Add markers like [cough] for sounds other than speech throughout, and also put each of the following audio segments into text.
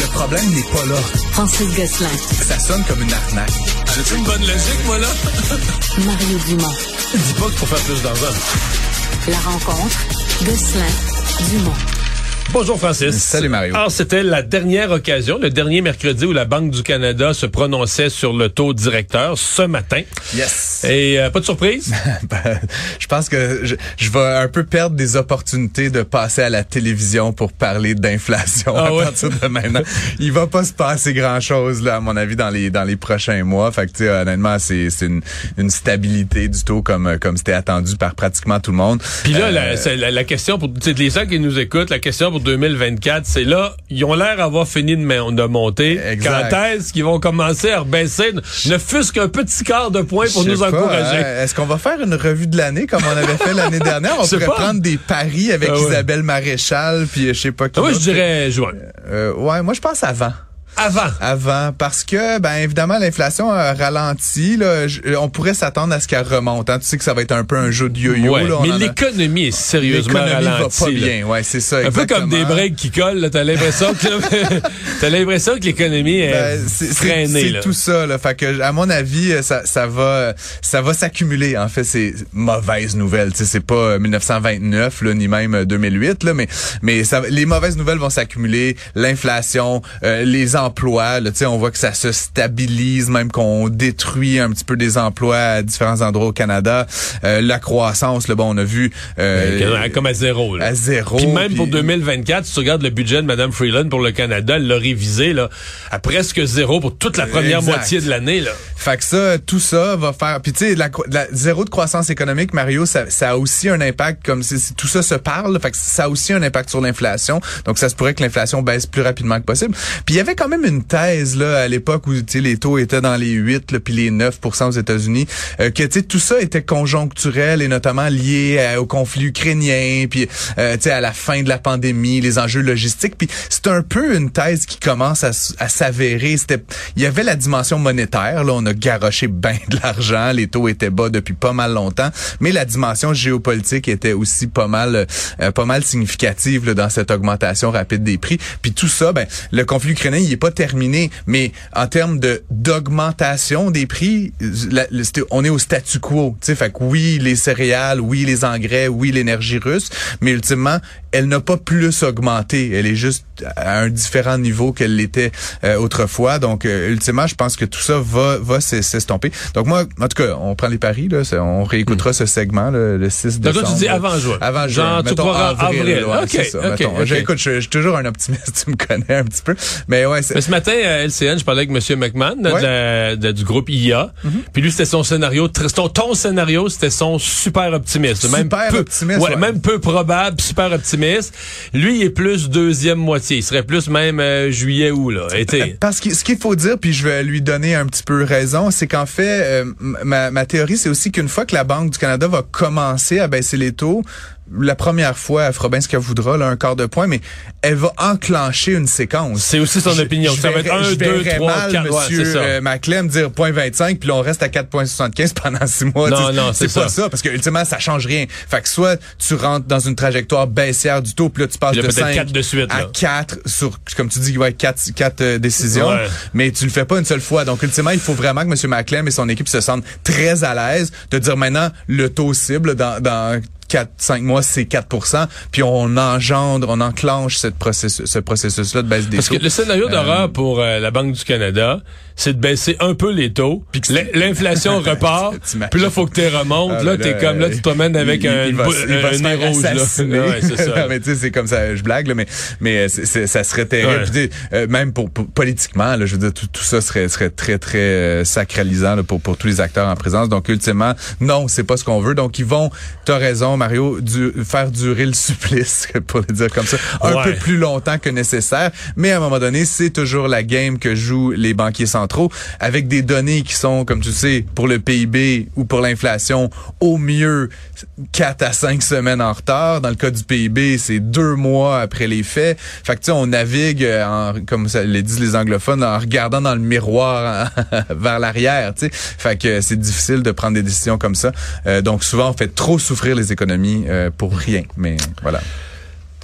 Le problème n'est pas là. Francis Gosselin. Ça sonne comme une arnaque. J'ai une bonne logique, moi, là? [laughs] Mario Dumont. Dis pas qu'il faut faire plus d'argent. La rencontre. Gosselin. Dumont. Bonjour Francis. Salut Mario. Alors c'était la dernière occasion, le dernier mercredi où la Banque du Canada se prononçait sur le taux directeur ce matin. Yes. Et euh, pas de surprise? [laughs] Ben, je pense que je, je, vais un peu perdre des opportunités de passer à la télévision pour parler d'inflation ah à ouais? partir de maintenant. [laughs] Il va pas se passer grand chose là à mon avis dans les dans les prochains mois. Fait que honnêtement c'est c'est une, une stabilité du taux comme comme c'était attendu par pratiquement tout le monde. Puis là, Euh, la, la, la question pour les gens qui nous écoutent, la question pour 2024, c'est là, ils ont l'air d'avoir fini de, mon- de monter. Exact. Quand est-ce qu'ils vont commencer à rebaisser, ne fût-ce qu'un petit quart de point pour nous encourager? hein. Est-ce qu'on va faire une revue de l'année comme on avait fait l'année dernière? [laughs] On pourrait pas. prendre des paris avec Ah ouais. Isabelle Maréchal puis euh, je sais pas qui. Ah, moi, je dirais juin. Euh, ouais, moi je pense avant. Avant. Avant, parce que, ben évidemment, l'inflation a ralenti. Là, Je- on pourrait s'attendre à ce qu'elle remonte. hein. Tu sais que ça va être un peu un jeu de yo-yo. Ouais, là. Mais en a- l'économie est sérieusement l'économie va ralentie. pas bien. Ouais, c'est ça. Un peu comme des breaks qui collent, t'as l'impression que [laughs] t'as l'impression que l'économie est Ben, freinée. c'est tout ça. Là. Fait que, à mon avis, ça, ça va, ça va s'accumuler. En fait, c'est mauvaise nouvelle. Tu sais, c'est pas euh, 1929 là, ni même euh, 2008 là, mais mais ça, les mauvaises nouvelles vont s'accumuler. L'inflation, euh, les emplois. Là, on voit que ça se stabilise, même qu'on détruit un petit peu des emplois à différents endroits au Canada. Euh, la croissance, là, bon, on a vu euh, Ben, Comme à zéro. Là. à zéro. Puis même puis- pour 2024, si tu regardes le budget de Mme Freeland pour le Canada, elle l'a révisé là, à presque zéro pour toute la première Exact. moitié de l'année. là. Fait que ça, tout ça va faire. Puis tu sais, la, la zéro de croissance économique, Mario, ça, ça a aussi un impact. Comme si, tout ça se parle, fait que ça a aussi un impact sur l'inflation. Donc ça se pourrait que l'inflation baisse plus rapidement que possible. Puis il y avait quand même une thèse là à l'époque où tu sais les taux étaient dans les 8 là, puis les 9 aux États-Unis, euh, que tu sais tout ça était conjoncturel et notamment lié au conflit ukrainien, puis euh, tu sais à la fin de la pandémie, les enjeux logistiques. Puis c'est un peu une thèse qui commence à s'avérer. C'était, il y avait la dimension monétaire. Là, on a garoché bien de l'argent. Les taux étaient bas depuis pas mal longtemps, mais la dimension géopolitique était aussi pas mal, euh, pas mal significative là, dans cette augmentation rapide des prix. Puis tout ça, ben le conflit ukrainien, il est pas terminé, mais en termes de d'augmentation des prix, la- le- on est au statu quo. Tu sais, fait que oui, les céréales, oui, les engrais, oui, l'énergie russe, mais ultimement, elle n'a pas plus augmenté. Elle est juste à un différent niveau qu'elle l'était euh, autrefois. Donc, euh, ultimement, je pense que tout ça va va s'es- s'estomper. Donc moi, en tout cas, on prend les paris là. On réécoutera ce segment là, le 6 Donc décembre. là, tu dis avant juin. Avant juin. Genre, tu mettons croiras avril. ouais, ça, mettons. J'écoute, je, je suis toujours un optimiste. [laughs] Tu me connais un petit peu. Mais ouais, Mais ce matin, à LCN, je parlais avec M. McMahon de Ouais. la- de- du groupe IA. Puis lui, c'était son scénario. Ton, ton scénario, c'était son super optimiste. même Super peu, optimiste, ouais. Même peu probable, super optimiste. Lui, il est plus deuxième moitié. Il serait plus même euh, juillet ou là. Été. [laughs] Parce que ce qu'il faut dire, puis je vais lui donner un petit peu raison, c'est qu'en fait, euh, ma, ma théorie, c'est aussi qu'une fois que la Banque du Canada va commencer à baisser les taux, la première fois, elle fera bien ce qu'elle voudra, là, un quart de point, mais elle va enclencher une séquence. C'est aussi son Je- opinion. je Ça va être verrais- 1, je 2, verrais 3, mal 4. Ouais, Monsieur c'est ça. euh, Maclem dire 0.25 puis là, on reste à 4.75 pendant six mois. Non, non, c'est pas ça. parce que ultimement ça change rien. Fait que soit tu rentres dans une trajectoire baissière du taux, puis là tu passes de peut-être 5 quatre de suite, à là. 4 sur comme tu dis ouais 4 quatre euh, décisions, Ouais. mais tu le fais pas une seule fois. Donc ultimement, il faut vraiment que M. Maclem et son équipe se sentent très à l'aise de dire maintenant le taux cible dans dans 4, 5 mois, c'est 4 puis on engendre, on enclenche cette processus, ce processus-là de baisse des Parce taux. que le scénario d'horreur pour euh, la Banque du Canada, c'est de baisser un peu les taux. Puis L'inflation [laughs] repart. Puis là, faut que tu remontes. Ah, là, t'es comme là, tu te promènes avec il- un, il va, un nez rouge. Là. assassiner. Ouais, c'est ça. [laughs] Non, mais tu sais, c'est comme ça, je blague, là, mais, mais c'est- ça serait terrible. Ouais. Puis, euh, même pour, pour- politiquement, là, je veux dire, tout, tout ça serait, serait très, très euh, sacralisant là, pour, pour tous les acteurs en présence. Donc, ultimement, non, c'est pas ce qu'on veut. Donc, ils vont, t'as raison, Mario, du, faire durer le supplice, [laughs] pour le dire comme ça, un Ouais. peu plus longtemps que nécessaire. Mais à un moment donné, c'est toujours la game que jouent les banquiers centraux avec des données qui sont, comme tu sais, pour le PIB ou pour l'inflation, au mieux 4 à 5 semaines en retard. Dans le cas du PIB, c'est deux mois après les faits. Fait que tu sais, on navigue, euh, comme ça le disent les anglophones, en regardant dans le miroir [laughs] vers l'arrière. Tu sais, fait que c'est difficile de prendre des décisions comme ça. Euh, donc souvent, on fait trop souffrir les économies euh, pour rien. Mais voilà.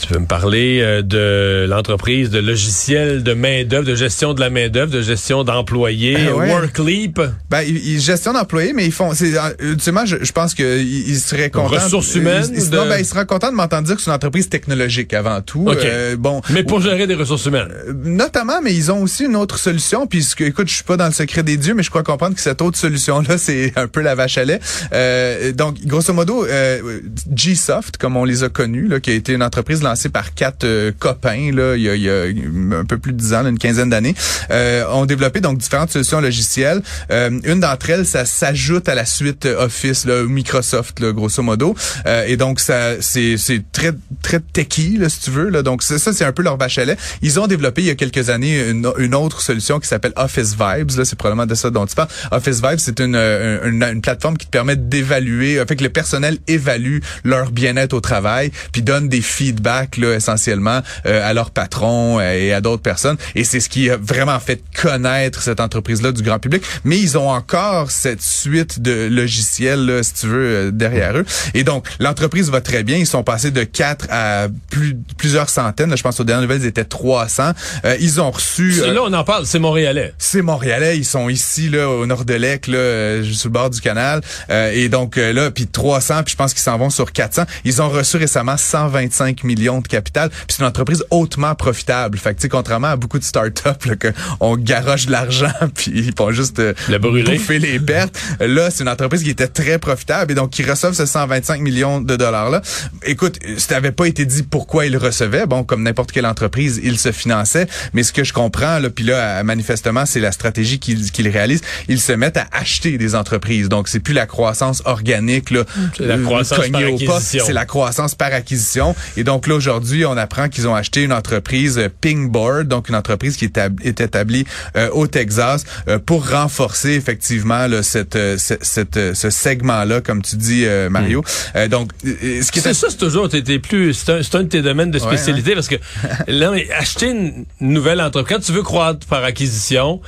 Tu peux me parler euh, de l'entreprise de logiciels de main-d'œuvre, de gestion de la main-d'œuvre, de gestion d'employés, ouais. Workleap? Ben, ils, ils gestion d'employés, mais ils font. Euh, ultimement, je, je pense qu'ils ils seraient contents. Ressources humaines Ils, de- non, ben, ils seraient contents de m'entendre dire que c'est une entreprise technologique avant tout. OK. Euh, bon. Mais pour gérer des ressources humaines. Notamment, mais ils ont aussi une autre solution. Puis, écoute, je suis pas dans le secret des dieux, mais je crois comprendre que cette autre solution-là, [laughs] c'est un peu la vache à lait. Euh, donc, grosso modo, euh, Gsoft, comme on les a connus, là, qui a été une entreprise lancée par quatre euh, copains, là, il y, a, il y a un peu plus de dix ans, là, une quinzaine d'années, euh, ont développé donc différentes solutions logicielles. Euh, une d'entre elles, ça s'ajoute à la suite Office, là, Microsoft, là, grosso modo. Euh, et donc, ça, c'est, c'est très, très techy, là, si tu veux. Là. Donc, c'est- ça, c'est un peu leur vache à lait. Ils ont développé il y a quelques années une, une autre solution qui s'appelle Office Vibes. Là, c'est probablement de ça dont tu parles. Office Vibes, c'est une, euh, une, une plateforme qui te permet d'évaluer, fait que le personnel évalue leur bien-être au travail, puis donne des feedbacks là, essentiellement euh, à leurs patrons euh, et à d'autres personnes. Et c'est ce qui a vraiment fait connaître cette entreprise-là du grand public. Mais ils ont encore cette suite de logiciels, là, si tu veux, euh, derrière eux. Et donc, l'entreprise va très bien. Ils sont passés de 4 à plus, plusieurs centaines. Là, je pense aux dernières nouvelles, ils étaient 300. Euh, ils ont reçu... euh, Là, on en parle, c'est montréalais. c'est Montréalais, ils sont ici là au nord de Lec là euh, sur le bord du canal et donc là puis 300 puis je pense qu'ils s'en vont sur 400. Ils ont reçu récemment 125 millions de capital, puis c'est une entreprise hautement profitable. Fait que tu sais contrairement à beaucoup de startups là que on garoche de l'argent [laughs] puis ils font juste euh, Le brûler. bouffer les pertes. Euh, Là, c'est une entreprise qui était très profitable et donc qui reçoivent ce 125 millions de dollars là. Écoute, ça n'avait pas été dit pourquoi ils le recevaient. Bon, comme n'importe quelle entreprise, ils se finançaient, mais ce que je comprends là, puis là manifestement, c'est la stratégie qu'ils qu'ils réalisent, ils se mettent à acheter des entreprises. Donc c'est plus la croissance organique là, la euh, croissance par acquisition. c'est la croissance par acquisition. Et donc là aujourd'hui, on apprend qu'ils ont acheté une entreprise euh, Pingboard, donc une entreprise qui est, étab- est établie euh, au Texas euh, pour renforcer effectivement là, cette, ce- cette, ce segment-là, comme tu dis euh, Mario. Euh, donc ce qui est C'est ça, c'est toujours, t'es plus, c'est un, de tes domaines de Ouais, spécialité parce que [laughs] là, acheter une nouvelle entreprise, quand tu veux croître par acquisition,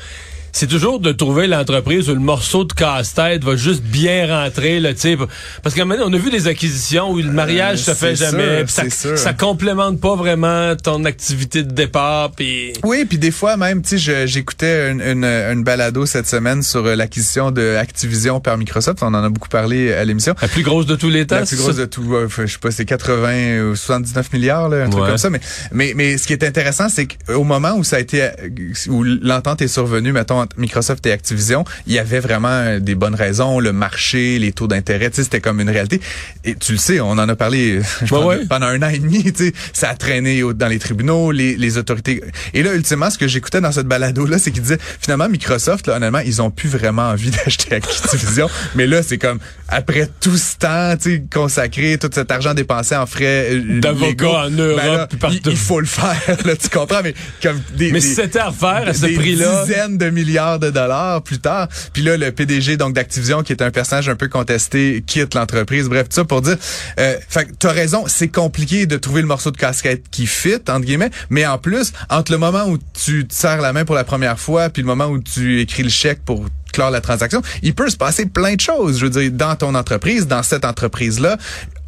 c'est toujours de trouver l'entreprise où le morceau de casse-tête va juste bien rentrer, là, tu. Parce qu'à un moment donné, on a vu des acquisitions où le mariage se Euh, fait c'est jamais, ça, sûr. ça complémente pas vraiment ton activité de départ, puis... Oui, puis des fois même, tu sais, j'écoutais une, une, une balado cette semaine sur euh, l'acquisition de Activision par Microsoft. On en a beaucoup parlé à l'émission. La plus grosse de tous les temps, La plus grosse de tout, euh, je sais pas, c'est 80 ou 79 milliards, là, un truc comme ça. Mais, mais, mais ce qui est intéressant, c'est qu'au moment où ça a été, euh, où l'entente est survenue, mettons, entre Microsoft et Activision, il y avait vraiment euh, des bonnes raisons, le marché, les taux d'intérêt, c'était comme une réalité. Et tu le sais, on en a parlé [laughs] je Ouais, pense, ouais. pendant un an et demi, ça a traîné dans les tribunaux, les, les autorités. Et là, ultimement, ce que j'écoutais dans cette balado-là, c'est qu'il disait, finalement, Microsoft, là, honnêtement, ils ont plus vraiment envie [laughs] d'acheter Activision. mais là, c'est comme, après tout ce temps, tu sais, consacré, tout cet argent dépensé en frais euh, D'avocats en Europe, ben là, puis partout. il, il faut le faire, là, tu comprends? Mais comme des, Mais des- si c'était à refaire à ce des prix-là... dizaines de de dollars plus tard. Puis là, le PDG donc d'Activision, qui est un personnage un peu contesté, quitte l'entreprise. Bref, tout ça pour dire, euh, que t'as raison, c'est compliqué de trouver le morceau de casquette qui fit entre guillemets. Mais en plus, entre le moment où tu te serres la main pour la première fois, puis le moment où tu écris le chèque pour clore la transaction, il peut se passer plein de choses. Je veux dire, dans ton entreprise, dans cette entreprise-là.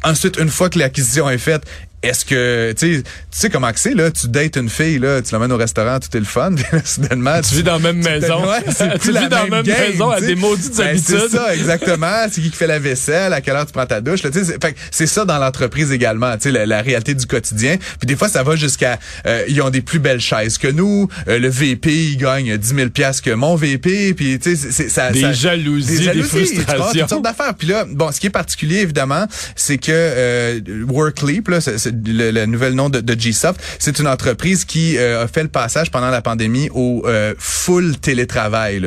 Ensuite, une fois que l'acquisition est faite, est-ce que tu sais tu sais comment c'est là? Tu dates une fille là tu l'emmènes au restaurant tout est le fun [laughs] puis là, soudainement Tu vis dans la même maison. Ouais, c'est [laughs] tu plus la vis dans la même game, maison à tu des maudites Ben, habitudes. C'est ça, exactement. C'est qui qui fait la vaisselle, à quelle heure tu prends ta douche. là, tu sais, C'est ça dans l'entreprise également, tu sais, la, la réalité du quotidien. Puis des fois, ça va jusqu'à... euh, ils ont des plus belles chaises que nous. Euh, le VP, il gagne 10 000 piastres que mon VP. Puis tu sais, c'est- c'est- ça... Des ça- jalousies, des tu vois, frustrations. toutes sortes d'affaires. Puis là, bon, ce qui est particulier, évidemment, c'est que euh, Workleap, là, c'est le, nouvel nom de, de Gsoft, c'est une entreprise qui euh, a fait le passage pendant la pandémie au euh, full télétravail.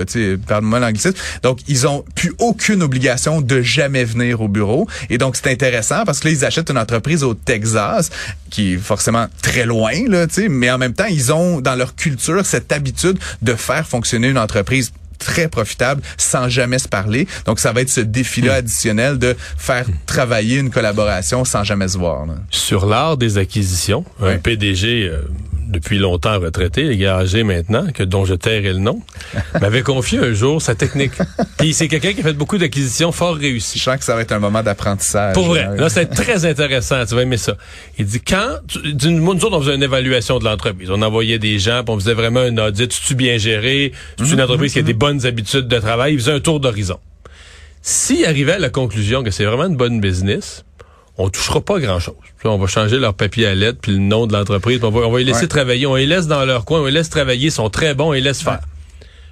Parle-moi l'anglicisme. Donc, ils ont plus aucune obligation de jamais venir au bureau. Et donc, c'est intéressant parce que là, ils achètent une entreprise au Texas qui est forcément très loin, là, mais en même temps, ils ont dans leur culture cette habitude de faire fonctionner une entreprise très profitable sans jamais se parler. Donc, ça va être ce défi-là additionnel de faire travailler une collaboration sans jamais se voir. là. Sur l'art des acquisitions, un Ouais. PDG euh, depuis longtemps retraité, les gars âgés maintenant, que dont je tairai le nom, [laughs] m'avait confié un jour sa technique. Puis c'est quelqu'un qui a fait beaucoup d'acquisitions fort réussies. Je sens que ça va être un moment d'apprentissage. Pour vrai. Là, c'est très intéressant. Tu vas aimer ça. Il dit, quand, d'une nous autres, on faisait une évaluation de l'entreprise. On envoyait des gens, puis on faisait vraiment un audit. Tu bien géré? C'est une entreprise qui a des bonnes habitudes de travail? Il faisait un tour d'horizon. S'il arrivait à la conclusion que c'est vraiment une bonne business, on touchera pas grand-chose. On va changer leur papier à lettre puis le nom de l'entreprise. On va, on va les laisser travailler. On les laisse dans leur coin. On les laisse travailler. Ils sont très bons. On les laisse faire.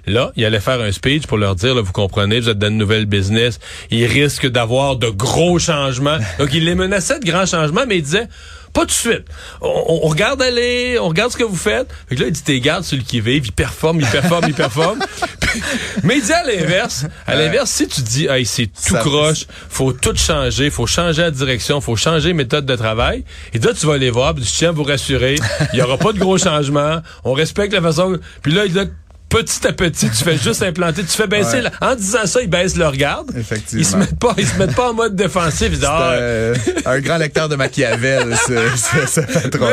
Là, il allait faire un speech pour leur dire, là, vous comprenez, vous êtes dans une nouvelle business, il risque d'avoir de gros changements. [laughs] Donc, il les menaçait de grands changements, mais il disait, pas tout de suite. On, on, regarde aller, on regarde ce que vous faites. Fait que là, il dit, t'es garde sur le qui-vive, il performe, il performe, il performe. [laughs] [laughs] mais il dit à l'inverse, à l'inverse, si tu dis, hey, c'est tout croche, faut tout changer, faut changer la direction, faut changer méthode de travail, et là, tu vas aller voir, puis je tiens à vous rassurer, il y aura pas de gros [laughs] changements, on respecte la façon, puis là, il dit, petit à petit, tu fais juste implanter, tu fais baisser, en disant ça, ils baissent leur garde. Effectivement. Ils se mettent pas, ils se mettent pas en mode défensif. Ils disent, ah, euh, un grand lecteur de Machiavel, [laughs] ce, ce, patron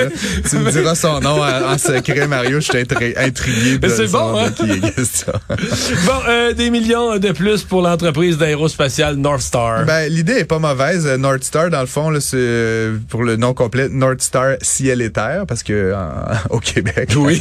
Tu me diras son nom en, secret, Mario, je suis intrigué de c'est bon, hein? qui est question. [laughs] bon, euh, des millions de plus pour l'entreprise d'aérospatiale North Star. Ben, l'idée est pas mauvaise. North Star, dans le fond, c'est pour le nom complet, North Star Ciel et Terre, parce que [laughs] au Québec, oui.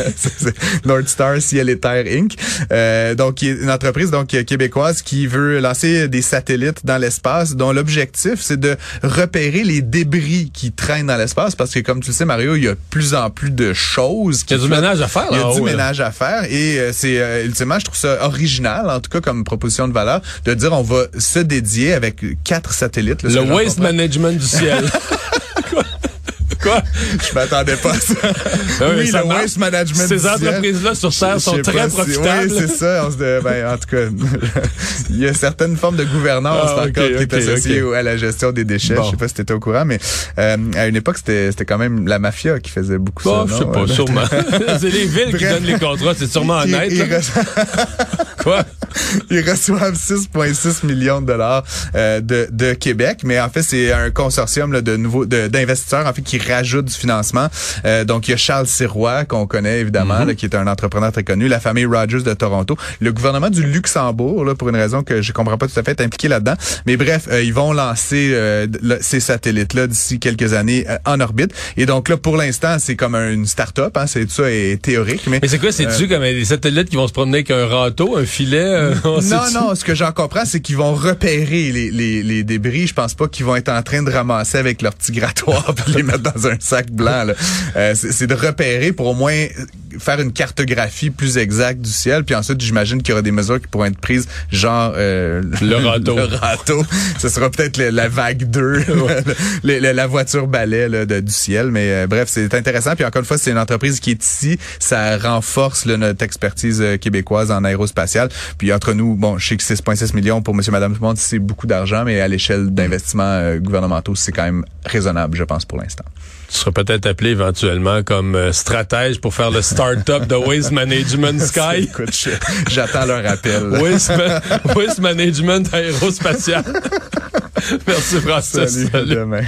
North Star Ciel et Terre Inc. Euh, donc, une entreprise donc québécoise qui veut lancer des satellites dans l'espace, dont l'objectif c'est de repérer les débris qui traînent dans l'espace, parce que comme tu le sais, Mario, il y a plus en plus de choses. Il y a du ménage à faire. Il y a du haut, ménage à faire, et euh, c'est euh, ultimement, je trouve ça original, en tout cas comme proposition de valeur, de dire on va se dédier avec quatre satellites. Là, le waste management du ciel. [laughs] [laughs] Quoi? Je m'attendais pas à ça. Ben oui, le waste management. Ces entreprises-là sur Terre sont très profitables. oui, c'est ça. On se, ben, en tout cas, [laughs] il y a certaines formes de gouvernance ah, encore okay, qui est associée okay. à la gestion des déchets. Bon. Je sais pas si tu étais au courant, mais euh, à une époque, c'était quand même la mafia qui faisait beaucoup ça. Je sais pas, sûrement. [laughs] c'est les villes qui donnent les contrats, c'est sûrement honnête. [laughs] Quoi? Ils reçoivent 6,6 millions de dollars euh, de, de Québec, mais en fait c'est un consortium d'investisseurs en fait qui rajoutent du financement. Euh, donc il y a Charles Sirois qu'on connaît évidemment, là, qui est un entrepreneur très connu, la famille Rogers de Toronto, le gouvernement du Luxembourg là, pour une raison que je comprends pas tout à fait est impliqué là-dedans. Mais bref, euh, ils vont lancer euh, le- ces satellites là d'ici quelques années euh, en orbite. Et donc là pour l'instant c'est comme une start-up, hein, c'est tout ça est théorique, mais Mais c'est quoi, c'est-tu comme des satellites qui vont se promener avec un râteau, un filet? on Non, non, ce que j'en comprends, c'est qu'ils vont repérer les, les, les débris. Je pense pas qu'ils vont être en train de ramasser avec leur petit grattoir puis les mettre dans un sac blanc. Euh, c'est de repérer pour au moins faire une cartographie plus exacte du ciel. Puis ensuite, j'imagine qu'il y aura des mesures qui pourront être prises, genre euh, Le râteau. [laughs] le râteau. Ce sera peut-être la vague 2, [laughs] [laughs] le- le- la voiture balai là, de- du ciel. Mais euh, bref, c'est intéressant. Puis encore une fois, c'est une entreprise qui est ici. Ça renforce là, notre expertise euh, québécoise en aérospatial. Puis entre nous, bon, je sais que 6,6 millions pour Monsieur, Madame, tout le monde, c'est beaucoup d'argent, mais à l'échelle d'investissements euh, gouvernementaux, c'est quand même raisonnable, je pense, pour l'instant. Tu seras peut-être appelé éventuellement comme euh, stratège pour faire le start-up de Waste Management [laughs] Sky. Écoute, j'attends leur appel. Waste, Ma- Waste Management aérospatial. [laughs] Merci Francis. Salut. demain.